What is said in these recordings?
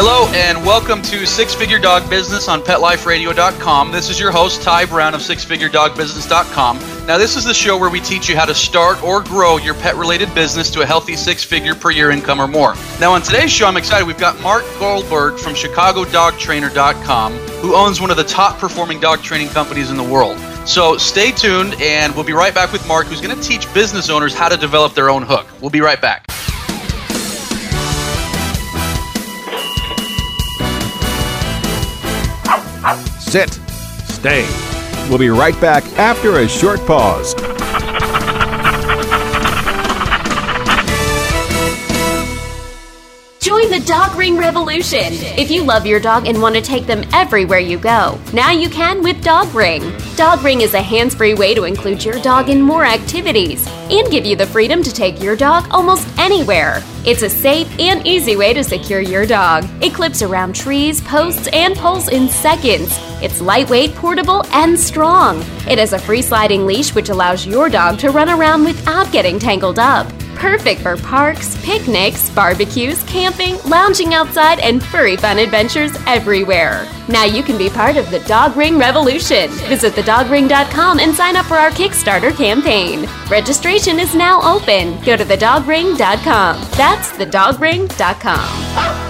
Hello and welcome to Six Figure Dog Business on PetLifeRadio.com. This is your host Ty Brown of SixFigureDogBusiness.com. Now, this is the show where we teach you how to start or grow your pet-related business to a healthy six-figure per year income or more. Now, on today's show, I'm excited. We've got Mark Goldberg from ChicagoDogTrainer.com, who owns one of the top-performing dog training companies in the world. So stay tuned, and we'll be right back with Mark, who's going to teach business owners how to develop their own hook. We'll be right back. Sit. Stay. We'll be right back after a short pause. Join the Dog Ring Revolution. If you love your dog and want to take them everywhere you go, now you can with Dog Ring. Dog Ring is a hands free way to include your dog in more activities and give you the freedom to take your dog almost anywhere. It's a safe and easy way to secure your dog. It clips around trees, posts, and poles in seconds. It's lightweight, portable, and strong. It has a free sliding leash which allows your dog to run around without getting tangled up. Perfect for parks, picnics, barbecues, camping, lounging outside, and furry fun adventures everywhere. Now you can be part of the Dog Ring Revolution. Visit thedogring.com and sign up for our Kickstarter campaign. Registration is now open. Go to thedogring.com. That's thedogring.com.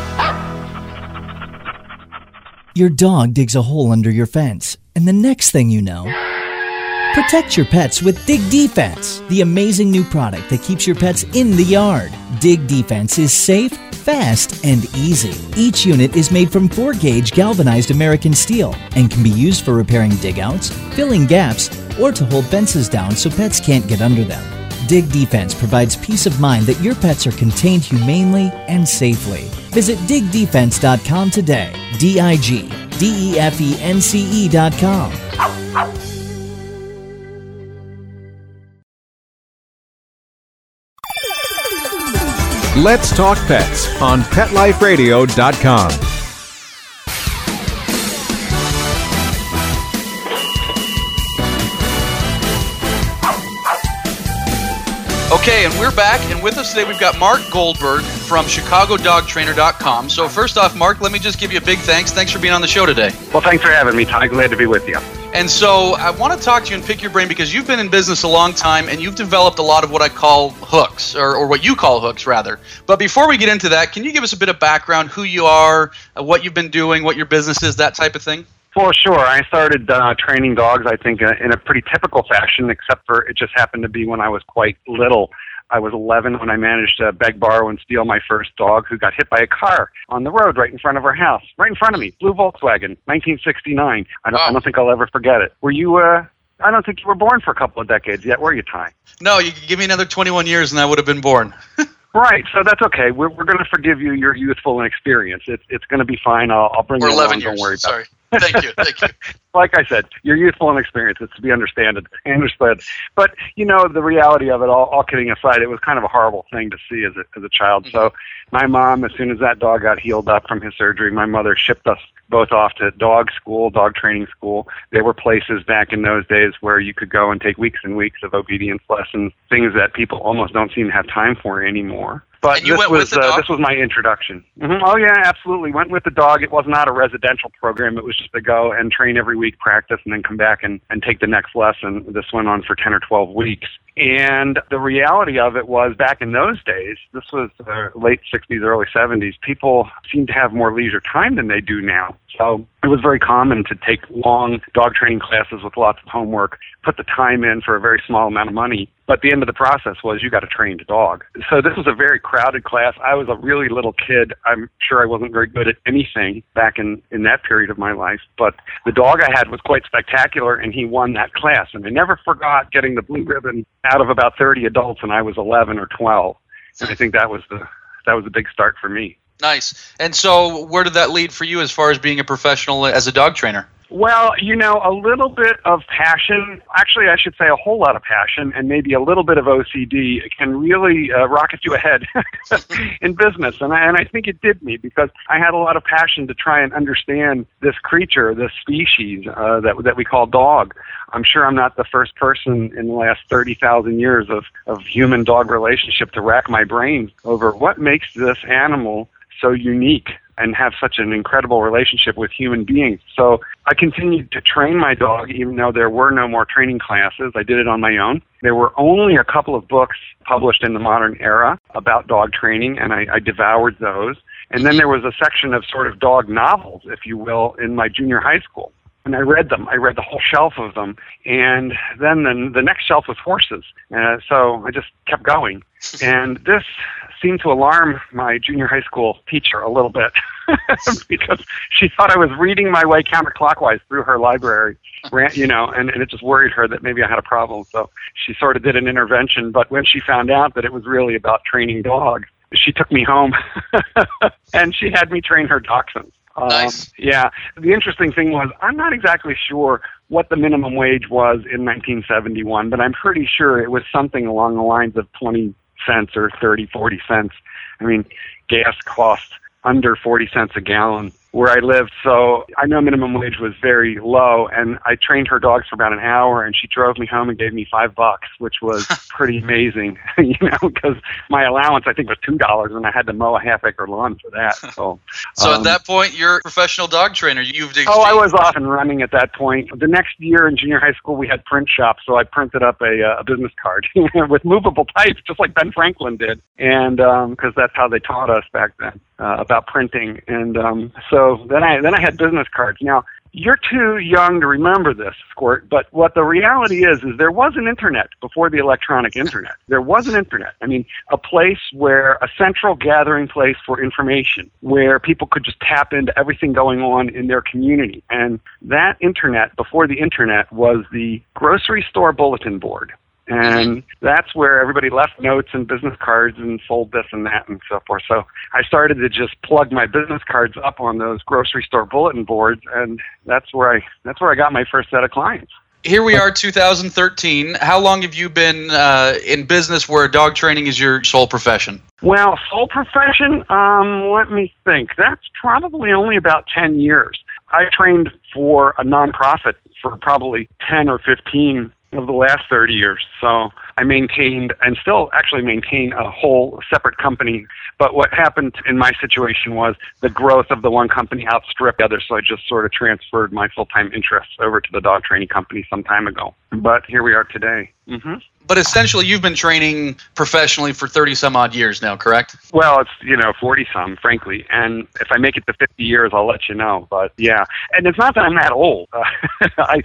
Your dog digs a hole under your fence, and the next thing you know, Protect your pets with Dig Defense, the amazing new product that keeps your pets in the yard. Dig Defense is safe, fast, and easy. Each unit is made from 4 gauge galvanized American steel and can be used for repairing digouts, filling gaps, or to hold fences down so pets can't get under them. Dig Defense provides peace of mind that your pets are contained humanely and safely. Visit digdefense.com today. D I G D E F E N C E.com. Let's Talk Pets on PetLifeRadio.com. Okay, and we're back, and with us today we've got Mark Goldberg from ChicagoDogTrainer.com. So, first off, Mark, let me just give you a big thanks. Thanks for being on the show today. Well, thanks for having me, Ty. Glad to be with you. And so, I want to talk to you and pick your brain because you've been in business a long time and you've developed a lot of what I call hooks, or, or what you call hooks, rather. But before we get into that, can you give us a bit of background, who you are, uh, what you've been doing, what your business is, that type of thing? For sure. I started uh, training dogs, I think, uh, in a pretty typical fashion, except for it just happened to be when I was quite little. I was 11 when I managed to beg, borrow, and steal my first dog who got hit by a car on the road right in front of our house, right in front of me. Blue Volkswagen, 1969. I don't, I don't think I'll ever forget it. Were you, uh, I don't think you were born for a couple of decades yet, were you, Ty? No, you could give me another 21 years and I would have been born. Right, so that's okay. We're we're going to forgive you your youthful inexperience. It's it's going to be fine. I'll I'll bring Or you 11 along. years. Don't worry about Sorry. it. Thank you. Thank you. like I said, your youthful inexperience. It's to be understood. Understood. But you know, the reality of it, all, all kidding aside, it was kind of a horrible thing to see as a as a child. So, mm-hmm. my mom, as soon as that dog got healed up from his surgery, my mother shipped us both off to dog school, dog training school. There were places back in those days where you could go and take weeks and weeks of obedience lessons, things that people almost don't seem to have time for anymore. But you this was the uh, this was my introduction. hmm Oh yeah, absolutely. Went with the dog. It was not a residential program. It was just to go and train every week, practice, and then come back and, and take the next lesson. This went on for ten or twelve weeks. And the reality of it was back in those days, this was uh, late 60s, early 70s, people seemed to have more leisure time than they do now. So it was very common to take long dog training classes with lots of homework, put the time in for a very small amount of money. But the end of the process was you got a trained dog. So this was a very crowded class. I was a really little kid. I'm sure I wasn't very good at anything back in, in that period of my life. But the dog I had was quite spectacular, and he won that class. And I never forgot getting the blue ribbon out of about 30 adults, and I was 11 or 12. And I think that was the that was a big start for me. Nice. And so, where did that lead for you as far as being a professional as a dog trainer? Well, you know, a little bit of passion, actually, I should say a whole lot of passion, and maybe a little bit of OCD can really uh, rocket you ahead in business. And I, and I think it did me because I had a lot of passion to try and understand this creature, this species uh, that, that we call dog. I'm sure I'm not the first person in the last 30,000 years of, of human dog relationship to rack my brain over what makes this animal so unique and have such an incredible relationship with human beings. So I continued to train my dog even though there were no more training classes. I did it on my own. There were only a couple of books published in the modern era about dog training, and I, I devoured those. And then there was a section of sort of dog novels, if you will, in my junior high school. And I read them. I read the whole shelf of them. And then the, the next shelf was horses. Uh, so I just kept going. And this seemed to alarm my junior high school teacher a little bit because she thought I was reading my way counterclockwise through her library, you know, and, and it just worried her that maybe I had a problem. So she sort of did an intervention. But when she found out that it was really about training dogs, she took me home and she had me train her dachshunds. Um, nice. Yeah. The interesting thing was, I'm not exactly sure what the minimum wage was in 1971, but I'm pretty sure it was something along the lines of 20 cents or 30, 40 cents. I mean, gas costs under 40 cents a gallon where I lived. So I know minimum wage was very low, and I trained her dogs for about an hour, and she drove me home and gave me five bucks, which was pretty amazing, you know, because my allowance I think was two dollars, and I had to mow a half acre lawn for that. So, so um, at that point, you're a professional dog trainer. You've oh, I was off and running at that point. The next year in junior high school, we had print shops, so I printed up a, uh, a business card with movable type, just like Ben Franklin did, and because um, that's how they taught us back then uh, about printing, and um, so then I then I had business cards. Now you're too young to remember this, Squirt, but what the reality is is there was an internet before the electronic internet. There was an internet. I mean, a place where a central gathering place for information, where people could just tap into everything going on in their community. And that internet before the internet was the grocery store bulletin board. And that's where everybody left notes and business cards and sold this and that and so forth. So I started to just plug my business cards up on those grocery store bulletin boards, and that's where I that's where I got my first set of clients. Here we are, 2013. How long have you been uh, in business where dog training is your sole profession? Well, sole profession. Um, let me think. That's probably only about 10 years. I trained for a nonprofit for probably 10 or 15 of the last 30 years. So I maintained and still actually maintain a whole separate company. But what happened in my situation was the growth of the one company outstripped the other. So I just sort of transferred my full time interests over to the dog training company some time ago. But here we are today. Mm-hmm. But essentially, you've been training professionally for 30 some odd years now, correct? Well, it's, you know, 40 some, frankly. And if I make it to 50 years, I'll let you know. But yeah. And it's not that I'm that old. Uh, I,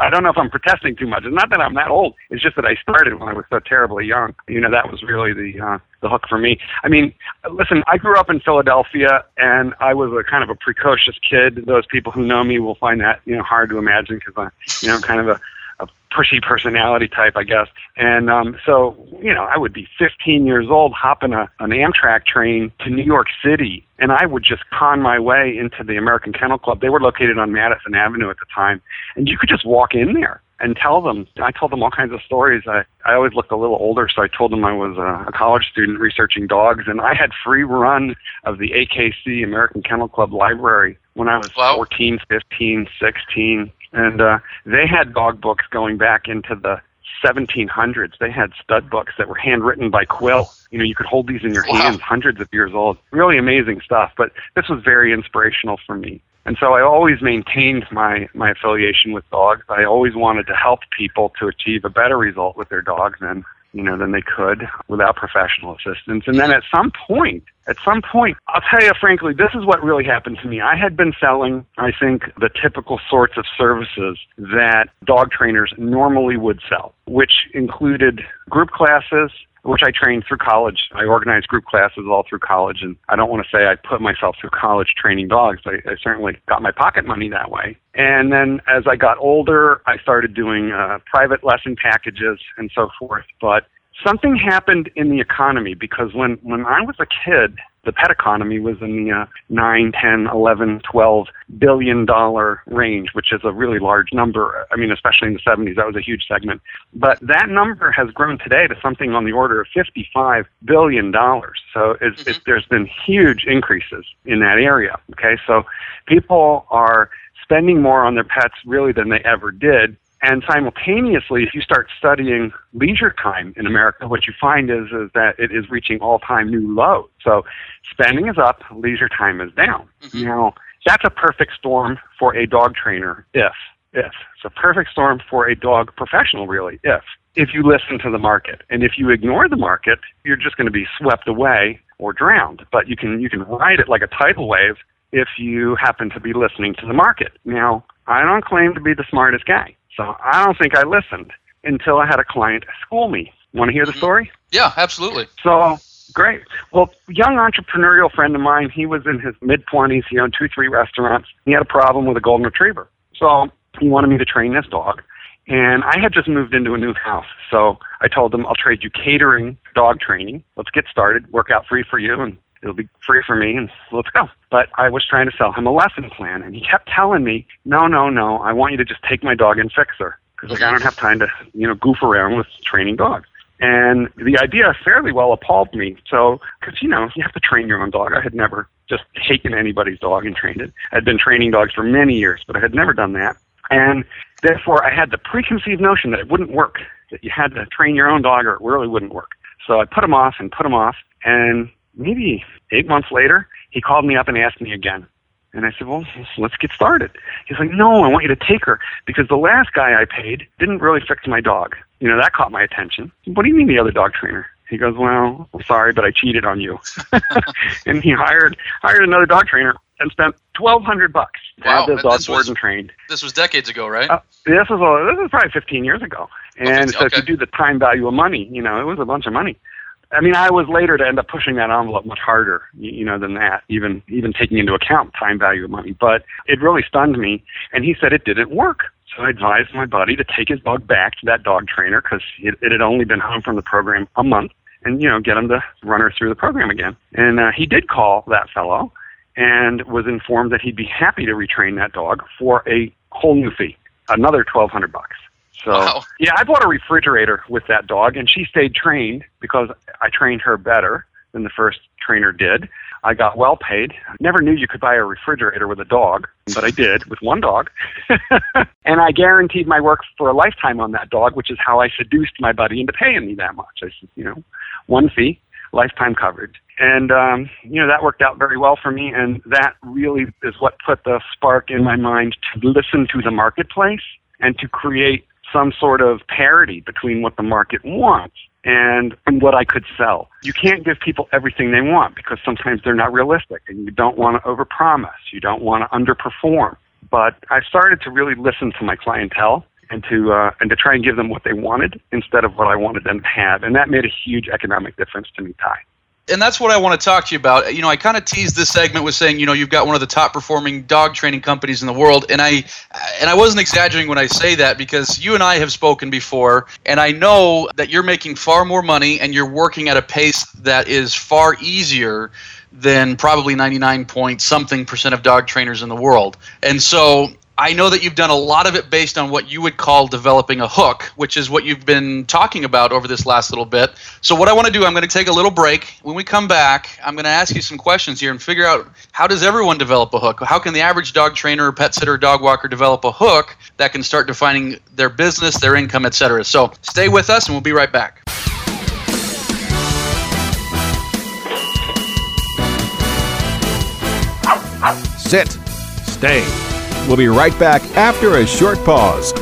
I don't know if I'm protesting too much. It's not that I'm that old. It's just that I started when I was so terribly young. You know, that was really the, uh, the hook for me. I mean, listen, I grew up in Philadelphia and I was a kind of a precocious kid. Those people who know me will find that, you know, hard to imagine because I, you know, I'm kind of a, a pushy personality type, I guess. And um, so, you know, I would be 15 years old, hopping a, an Amtrak train to New York City, and I would just con my way into the American Kennel Club. They were located on Madison Avenue at the time, and you could just walk in there and tell them. I told them all kinds of stories. I, I always looked a little older, so I told them I was a, a college student researching dogs, and I had free run of the AKC American Kennel Club library when I was wow. 14, 15, 16 and uh, they had dog books going back into the 1700s. They had stud books that were handwritten by Quill. You know, you could hold these in your wow. hands, hundreds of years old. Really amazing stuff. But this was very inspirational for me. And so I always maintained my, my affiliation with dogs. I always wanted to help people to achieve a better result with their dogs than, you know, than they could without professional assistance. And then at some point, at some point, I'll tell you frankly, this is what really happened to me. I had been selling, I think, the typical sorts of services that dog trainers normally would sell, which included group classes, which I trained through college. I organized group classes all through college, and I don't want to say I put myself through college training dogs. I, I certainly got my pocket money that way. And then as I got older, I started doing uh, private lesson packages and so forth. But something happened in the economy because when when I was a kid, the pet economy was in the uh, 9, 10, 11, 12 billion dollar range, which is a really large number. I mean, especially in the 70s, that was a huge segment. But that number has grown today to something on the order of 55 billion dollars. So it's, mm-hmm. it's, there's been huge increases in that area. Okay, so people are spending more on their pets really than they ever did and simultaneously, if you start studying leisure time in America, what you find is, is that it is reaching all time new lows. So spending is up, leisure time is down. Mm-hmm. Now, that's a perfect storm for a dog trainer if, if. It's a perfect storm for a dog professional, really, if. If you listen to the market. And if you ignore the market, you're just going to be swept away or drowned. But you can, you can ride it like a tidal wave if you happen to be listening to the market. Now, I don't claim to be the smartest guy. So I don't think I listened until I had a client school me. Want to hear the mm-hmm. story? Yeah, absolutely. So great. Well, young entrepreneurial friend of mine, he was in his mid 20s. He owned two, three restaurants. He had a problem with a golden retriever. So he wanted me to train this dog. And I had just moved into a new house. So I told him, I'll trade you catering, dog training. Let's get started, work out free for you, and it'll be free for me and let's go. But I was trying to sell him a lesson plan and he kept telling me, no, no, no, I want you to just take my dog and fix her because like I don't have time to, you know, goof around with training dogs. And the idea fairly well appalled me. So, because, you know, you have to train your own dog. I had never just taken anybody's dog and trained it. I'd been training dogs for many years, but I had never done that. And therefore, I had the preconceived notion that it wouldn't work, that you had to train your own dog or it really wouldn't work. So I put him off and put him off. And maybe eight months later, he called me up and asked me again. And I said, well, let's get started. He's like, no, I want you to take her because the last guy I paid didn't really fix my dog. You know, that caught my attention. What do you mean the other dog trainer? He goes, well, I'm sorry, but I cheated on you. and he hired hired another dog trainer and spent twelve hundred bucks to wow. have this dog board and trained. This was decades ago, right? Uh, this was a, this was probably fifteen years ago. And okay, so okay. if you do the time value of money, you know, it was a bunch of money. I mean, I was later to end up pushing that envelope much harder, you know, than that, even even taking into account time value of money. But it really stunned me, and he said it didn't work. So I advised my buddy to take his dog back to that dog trainer because it, it had only been home from the program a month, and you know, get him to run her through the program again. And uh, he did call that fellow, and was informed that he'd be happy to retrain that dog for a whole new fee, another twelve hundred bucks. So wow. yeah, I bought a refrigerator with that dog, and she stayed trained because I trained her better than the first trainer did. I got well paid. Never knew you could buy a refrigerator with a dog, but I did with one dog. and I guaranteed my work for a lifetime on that dog, which is how I seduced my buddy into paying me that much. I said, you know, one fee, lifetime coverage. And, um, you know, that worked out very well for me. And that really is what put the spark in my mind to listen to the marketplace and to create some sort of parity between what the market wants and, and what I could sell. You can't give people everything they want because sometimes they're not realistic and you don't want to overpromise. You don't want to underperform. But I started to really listen to my clientele and to uh, and to try and give them what they wanted instead of what I wanted them to have, and that made a huge economic difference to me, Ty and that's what I want to talk to you about. You know, I kind of teased this segment with saying, you know, you've got one of the top performing dog training companies in the world, and I and I wasn't exaggerating when I say that because you and I have spoken before, and I know that you're making far more money and you're working at a pace that is far easier than probably 99 point something percent of dog trainers in the world. And so I know that you've done a lot of it based on what you would call developing a hook, which is what you've been talking about over this last little bit. So, what I want to do, I'm going to take a little break. When we come back, I'm going to ask you some questions here and figure out how does everyone develop a hook? How can the average dog trainer, pet sitter, dog walker develop a hook that can start defining their business, their income, etc. So, stay with us and we'll be right back. Sit. Stay We'll be right back after a short pause.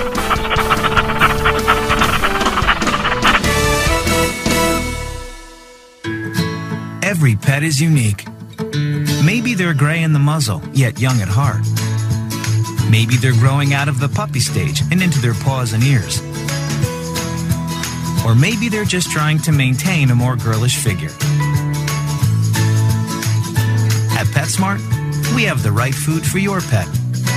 Every pet is unique. Maybe they're gray in the muzzle, yet young at heart. Maybe they're growing out of the puppy stage and into their paws and ears. Or maybe they're just trying to maintain a more girlish figure. At PetSmart, we have the right food for your pet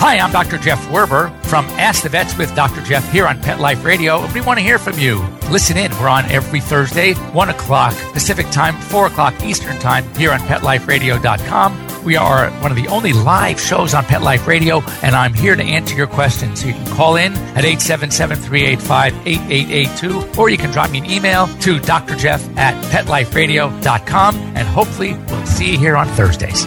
Hi, I'm Dr. Jeff Werber from Ask the Vets with Dr. Jeff here on Pet Life Radio. We want to hear from you. Listen in. We're on every Thursday, 1 o'clock Pacific Time, 4 o'clock Eastern Time here on PetLifeRadio.com. We are one of the only live shows on Pet Life Radio, and I'm here to answer your questions. So you can call in at 877 385 8882, or you can drop me an email to drjeff at PetLifeRadio.com, and hopefully we'll see you here on Thursdays.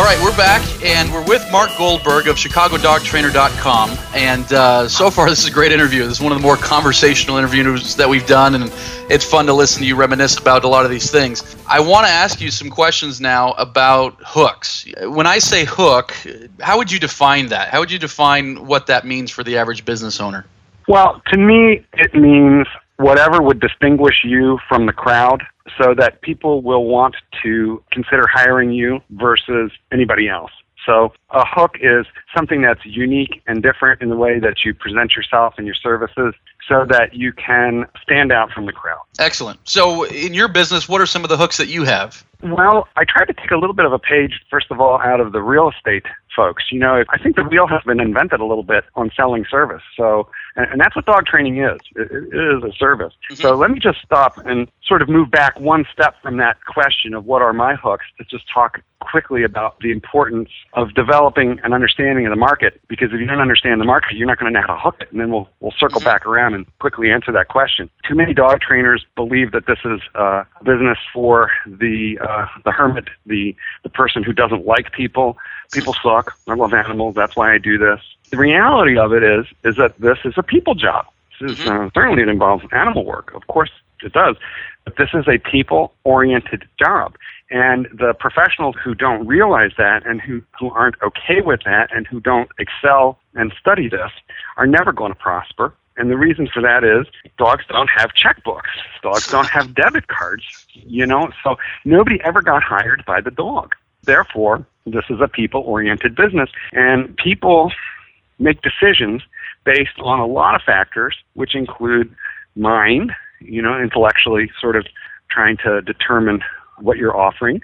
All right, we're back, and we're with Mark Goldberg of ChicagoDogTrainer.com. And uh, so far, this is a great interview. This is one of the more conversational interviews that we've done, and it's fun to listen to you reminisce about a lot of these things. I want to ask you some questions now about hooks. When I say hook, how would you define that? How would you define what that means for the average business owner? Well, to me, it means whatever would distinguish you from the crowd so that people will want to consider hiring you versus anybody else. So a hook is something that's unique and different in the way that you present yourself and your services so that you can stand out from the crowd. Excellent. So, in your business, what are some of the hooks that you have? Well, I try to take a little bit of a page, first of all, out of the real estate folks. You know, I think the wheel has been invented a little bit on selling service. So, and, and that's what dog training is. It, it is a service. So let me just stop and sort of move back one step from that question of what are my hooks to just talk quickly about the importance of developing an understanding of the market. Because if you don't understand the market, you're not going to know how to hook it. And then we'll we'll circle back around and quickly answer that question. Too many dog trainers believe that this is uh, a business for the uh, the hermit, the the person who doesn't like people. People suck. I love animals. That's why I do this. The reality of it is is that this is a people job. This is uh, certainly it involves animal work. Of course it does, but this is a people oriented job. And the professionals who don't realize that and who, who aren't okay with that and who don't excel and study this are never going to prosper. And the reason for that is dogs don't have checkbooks. Dogs don't have debit cards, you know, so nobody ever got hired by the dog. Therefore, this is a people oriented business. And people make decisions based on a lot of factors, which include mind, you know, intellectually sort of trying to determine what you're offering,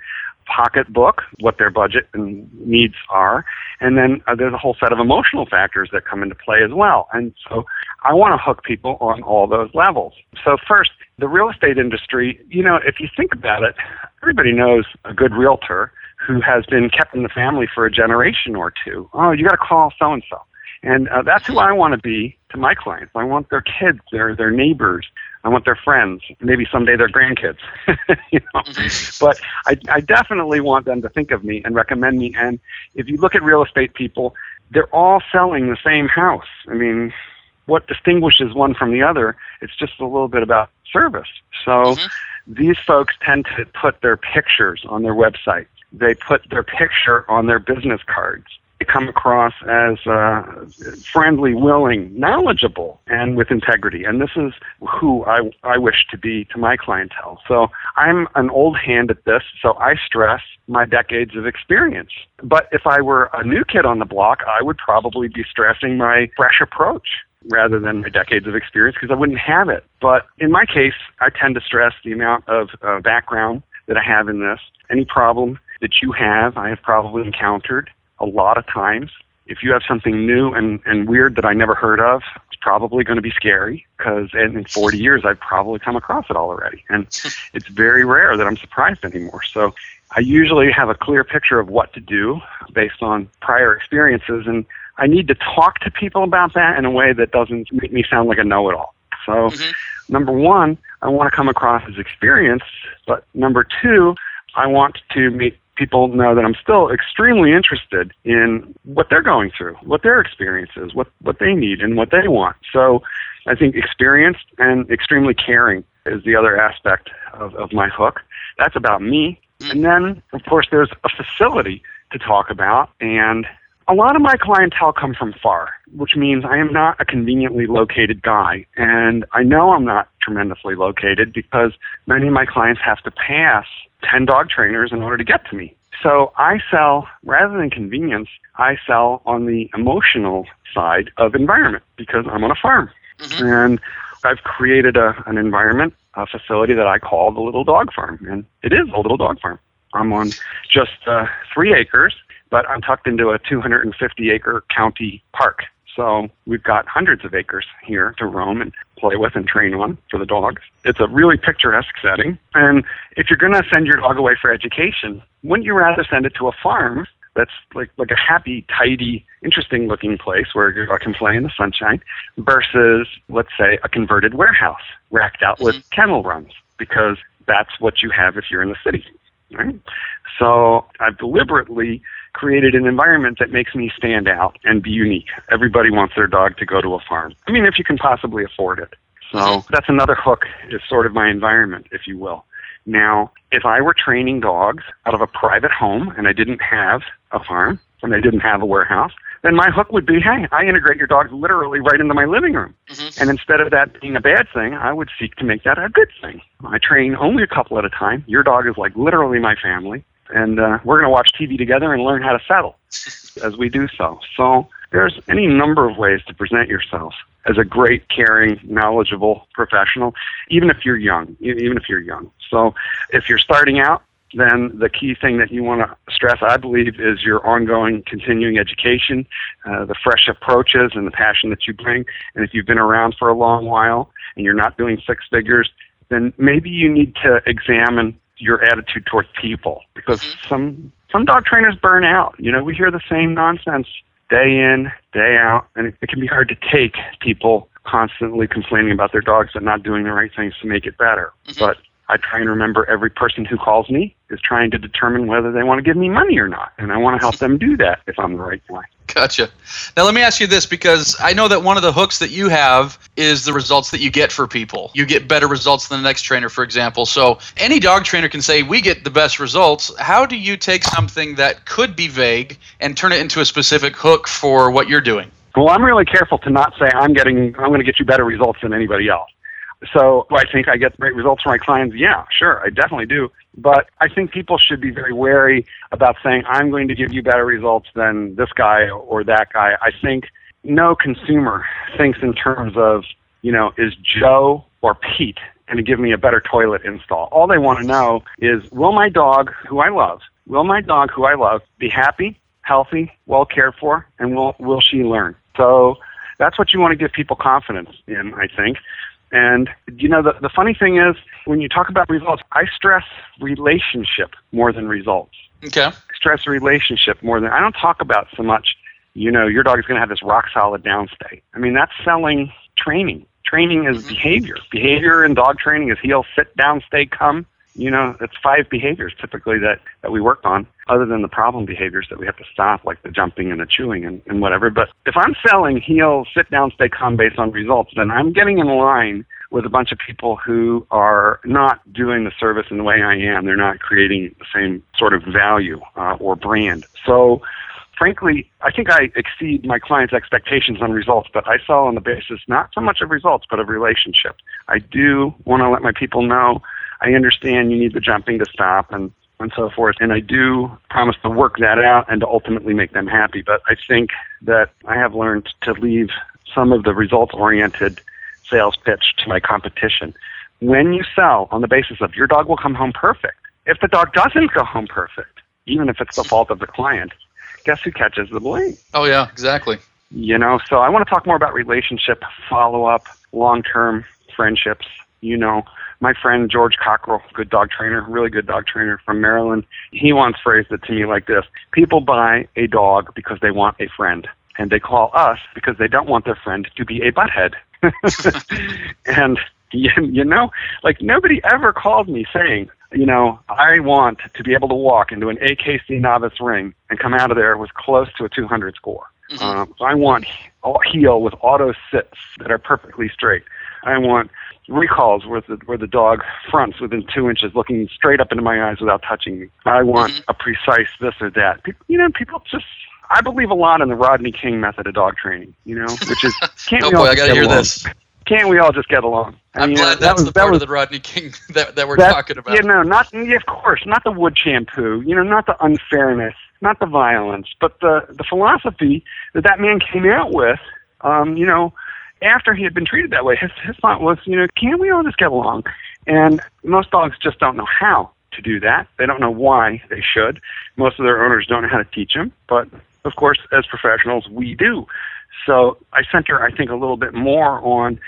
pocketbook, what their budget and needs are, and then uh, there's a whole set of emotional factors that come into play as well. And so I want to hook people on all those levels. So first, the real estate industry, you know, if you think about it, everybody knows a good realtor who has been kept in the family for a generation or two. Oh, you got to call so and so. And uh, that's who I want to be to my clients. I want their kids, their their neighbors, I want their friends, maybe someday their grandkids. you know, but I, I definitely want them to think of me and recommend me. And if you look at real estate people, they're all selling the same house. I mean, what distinguishes one from the other? It's just a little bit about service. So these folks tend to put their pictures on their website. They put their picture on their business cards come across as uh, friendly, willing, knowledgeable, and with integrity. And this is who I, I wish to be to my clientele. So I'm an old hand at this, so I stress my decades of experience. But if I were a new kid on the block, I would probably be stressing my fresh approach rather than my decades of experience because I wouldn't have it. But in my case, I tend to stress the amount of uh, background that I have in this. Any problem that you have, I have probably encountered a lot of times. If you have something new and, and weird that I never heard of, it's probably going to be scary because in 40 years I've probably come across it already. And it's very rare that I'm surprised anymore. So I usually have a clear picture of what to do based on prior experiences. And I need to talk to people about that in a way that doesn't make me sound like a know it all. So, mm-hmm. number one, I want to come across as experienced. But number two, I want to make people know that I'm still extremely interested in what they're going through, what their experience is, what, what they need, and what they want. So I think experienced and extremely caring is the other aspect of, of my hook. That's about me. Mm. And then, of course, there's a facility to talk about, and a lot of my clientele come from far, which means I am not a conveniently located guy. And I know I'm not tremendously located because many of my clients have to pass 10 dog trainers in order to get to me. So I sell, rather than convenience, I sell on the emotional side of environment because I'm on a farm. Mm-hmm. And I've created a, an environment, a facility that I call the Little Dog Farm. And it is a little dog farm. I'm on just uh, three acres, but I'm tucked into a 250 acre county park. So we've got hundreds of acres here to roam and play with and train on for the dogs. It's a really picturesque setting. And if you're going to send your dog away for education, wouldn't you rather send it to a farm that's like like a happy, tidy, interesting looking place where your dog can play in the sunshine versus let's say a converted warehouse racked out with mm-hmm. kennel runs because that's what you have if you're in the city. Right? So I've deliberately created an environment that makes me stand out and be unique. Everybody wants their dog to go to a farm. I mean, if you can possibly afford it. So that's another hook, is sort of my environment, if you will. Now, if I were training dogs out of a private home and I didn't have a farm and I didn't have a warehouse, then my hook would be, hey, I integrate your dogs literally right into my living room. Mm-hmm. And instead of that being a bad thing, I would seek to make that a good thing. I train only a couple at a time. Your dog is like literally my family and uh, we're going to watch TV together and learn how to settle as we do so. So there's any number of ways to present yourself as a great, caring, knowledgeable professional, even if you're young, even if you're young. So if you're starting out, then the key thing that you want to stress, I believe, is your ongoing continuing education, uh, the fresh approaches and the passion that you bring. And if you've been around for a long while and you're not doing six figures, then maybe you need to examine your attitude towards people because mm-hmm. some some dog trainers burn out. You know, we hear the same nonsense day in, day out, and it, it can be hard to take people constantly complaining about their dogs and not doing the right things to make it better. Mm-hmm. But I try and remember every person who calls me is trying to determine whether they want to give me money or not. And I want to help them do that if I'm the right guy. Gotcha. Now, let me ask you this because I know that one of the hooks that you have is the results that you get for people. You get better results than the next trainer, for example. So, any dog trainer can say, We get the best results. How do you take something that could be vague and turn it into a specific hook for what you're doing? Well, I'm really careful to not say I'm getting I'm going to get you better results than anybody else. So do I think I get great results for my clients? Yeah, sure, I definitely do. But I think people should be very wary about saying, I'm going to give you better results than this guy or that guy. I think no consumer thinks in terms of, you know, is Joe or Pete going to give me a better toilet install? All they want to know is, will my dog, who I love, will my dog, who I love, be happy, healthy, well cared for, and will, will she learn? So that's what you want to give people confidence in, I think. And you know, the, the funny thing is, when you talk about results, I stress relationship more than results. Okay. stress relationship more than I don't talk about so much. You know, your dog is going to have this rock solid down downstay. I mean, that's selling training. Training is mm-hmm. behavior. Behavior in dog training is heel, sit, down, stay, come you know, it's five behaviors typically that, that we work on, other than the problem behaviors that we have to stop, like the jumping and the chewing and, and whatever. But if I'm selling heel, sit down, stay calm based on results, then I'm getting in line with a bunch of people who are not doing the service in the way I am. They're not creating the same sort of value uh, or brand. So, frankly, I think I exceed my clients' expectations on results, but I sell on the basis not so much of results, but of relationship. I do want to let my people know I understand you need the jumping to stop and and so forth. And I do promise to work that out and to ultimately make them happy. But I think that I have learned to leave some of the results oriented sales pitch to my competition. When you sell on the basis of your dog will come home perfect, if the dog doesn't go home perfect, even if it's the fault of the client, guess who catches the blame? Oh, yeah, exactly. You know, so I want to talk more about relationship, follow up, long term friendships. You know, my friend George Cockrell, good dog trainer, really good dog trainer from Maryland, he once phrased it to me like this People buy a dog because they want a friend, and they call us because they don't want their friend to be a butthead. and, you, you know, like nobody ever called me saying, you know, I want to be able to walk into an AKC novice ring and come out of there with close to a 200 score. Mm-hmm. Um, I want heel with auto sits that are perfectly straight. I want recalls where the where the dog fronts within two inches, looking straight up into my eyes without touching me. I want mm-hmm. a precise this or that. People, you know, people just. I believe a lot in the Rodney King method of dog training. You know, which is can't oh we boy, all I got to hear along? this. Can't we all just get along? I am mean, glad that that's was, the that part was, of the Rodney King that, that we're that, talking about. You know, not yeah, of course, not the wood shampoo. You know, not the unfairness, not the violence, but the the philosophy that that man came out with. Um, you know, after he had been treated that way, his his thought was, you know, can't we all just get along? And most dogs just don't know how to do that. They don't know why they should. Most of their owners don't know how to teach them, but of course, as professionals, we do. So I center, I think, a little bit more on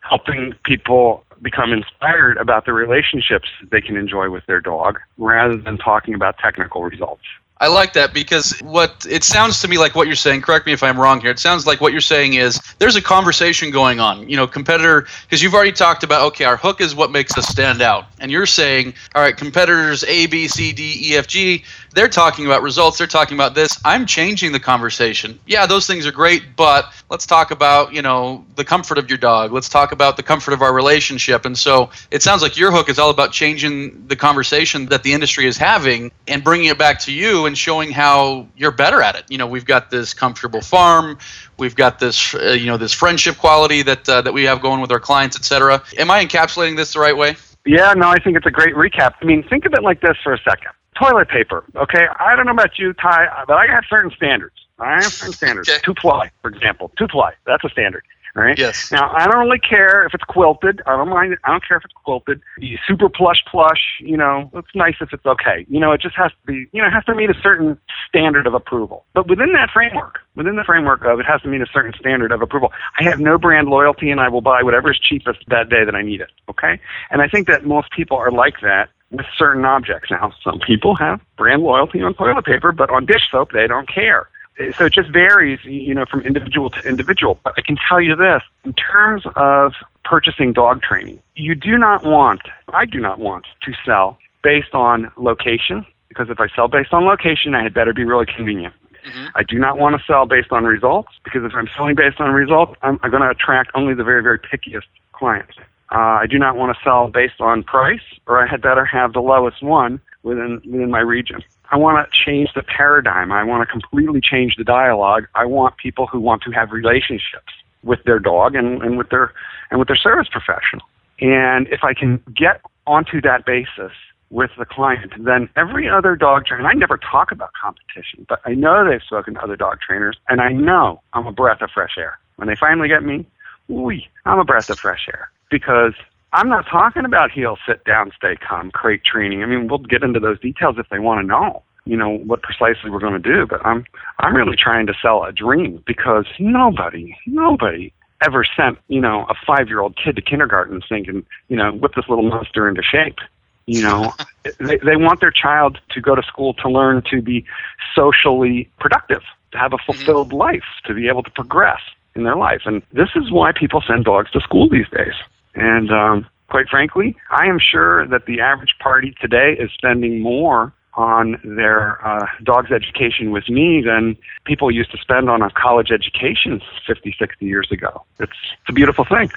helping people become inspired about the relationships they can enjoy with their dog rather than talking about technical results. I like that because what it sounds to me like what you're saying, correct me if I'm wrong here. It sounds like what you're saying is there's a conversation going on. You know, competitor, because you've already talked about, okay, our hook is what makes us stand out. And you're saying, all right, competitors A, B, C, D, E, F, G, they're talking about results, they're talking about this. I'm changing the conversation. Yeah, those things are great, but let's talk about, you know, the comfort of your dog. Let's talk about the comfort of our relationship. And so it sounds like your hook is all about changing the conversation that the industry is having and bringing it back to you and showing how you're better at it. You know, we've got this comfortable farm, we've got this, uh, you know, this friendship quality that uh, that we have going with our clients, etc. Am I encapsulating this the right way? Yeah, no, I think it's a great recap. I mean, think of it like this for a second. Toilet paper, okay? I don't know about you, Ty, but I have certain standards. I have certain standards. Okay. Two ply, for example. Two ply, that's a standard. Right? Yes. Now I don't really care if it's quilted. I don't mind. It. I don't care if it's quilted. Super plush plush. You know, it's nice if it's okay. You know, it just has to be. You know, it has to meet a certain standard of approval. But within that framework, within the framework of it has to meet a certain standard of approval. I have no brand loyalty, and I will buy whatever is cheapest that day that I need it. Okay. And I think that most people are like that with certain objects. Now, some people have brand loyalty on toilet paper, but on dish soap they don't care so it just varies, you know, from individual to individual. But I can tell you this: in terms of purchasing dog training, you do not want, I do not want to sell based on location, because if I sell based on location, I had better be really convenient. Mm-hmm. I do not want to sell based on results, because if I'm selling based on results, I'm, I'm going to attract only the very, very pickiest clients. Uh, I do not want to sell based on price, or I had better have the lowest one within within my region. I want to change the paradigm. I want to completely change the dialogue. I want people who want to have relationships with their dog and, and with their and with their service professional. And if I can get onto that basis with the client, then every other dog trainer, I never talk about competition, but I know they've spoken to other dog trainers, and I know I'm a breath of fresh air. When they finally get me, wee, I'm a breath of fresh air because I'm not talking about heel, sit down, stay calm, crate training. I mean, we'll get into those details if they want to know, you know, what precisely we're going to do. But I'm, I'm really trying to sell a dream because nobody, nobody ever sent, you know, a five-year-old kid to kindergarten thinking, you know, whip this little monster into shape. You know, they, they want their child to go to school to learn to be socially productive, to have a mm-hmm. fulfilled life, to be able to progress in their life. And this is why people send dogs to school these days. And um, quite frankly, I am sure that the average party today is spending more on their uh, dog's education with me than people used to spend on a college education 50, 60 years ago. It's, it's a beautiful thing.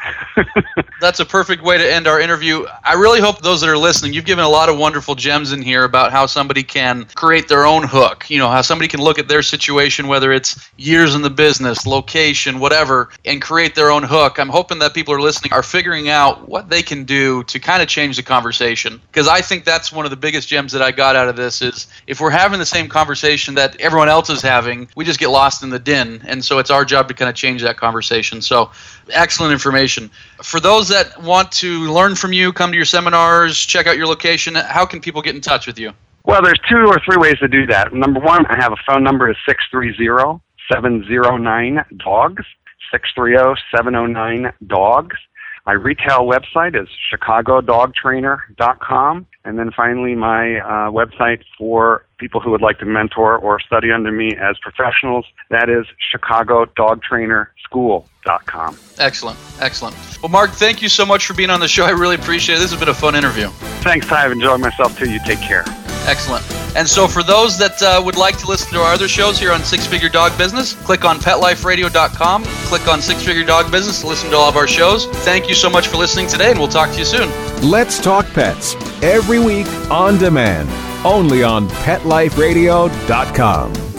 That's a perfect way to end our interview. I really hope those that are listening, you've given a lot of wonderful gems in here about how somebody can create their own hook. You know, how somebody can look at their situation, whether it's years in the business, location, whatever, and create their own hook. I'm hoping that people are listening are figuring out what they can do to kind of change the conversation. Because I think that's one of the biggest gems that I got out of this is if we're having the same conversation that everyone else is having, we just get lost in the din. And so it's our job to kind of change that conversation. So excellent information. For those that want to learn from you, come to your seminars, check out your location, how can people get in touch with you? Well, there's two or three ways to do that. Number one, I have a phone number is 630 709 dogs 630-709-DOGS. My retail website is chicagodogtrainer.com. And then finally, my uh, website for people who would like to mentor or study under me as professionals, that is chicagodogtrainerschool.com. Excellent. Excellent. Well, Mark, thank you so much for being on the show. I really appreciate it. This has been a fun interview. Thanks, Ty. I've enjoyed myself too. You take care. Excellent. And so, for those that uh, would like to listen to our other shows here on Six Figure Dog Business, click on PetLifeRadio.com, click on Six Figure Dog Business to listen to all of our shows. Thank you so much for listening today, and we'll talk to you soon. Let's Talk Pets every week on demand, only on PetLifeRadio.com.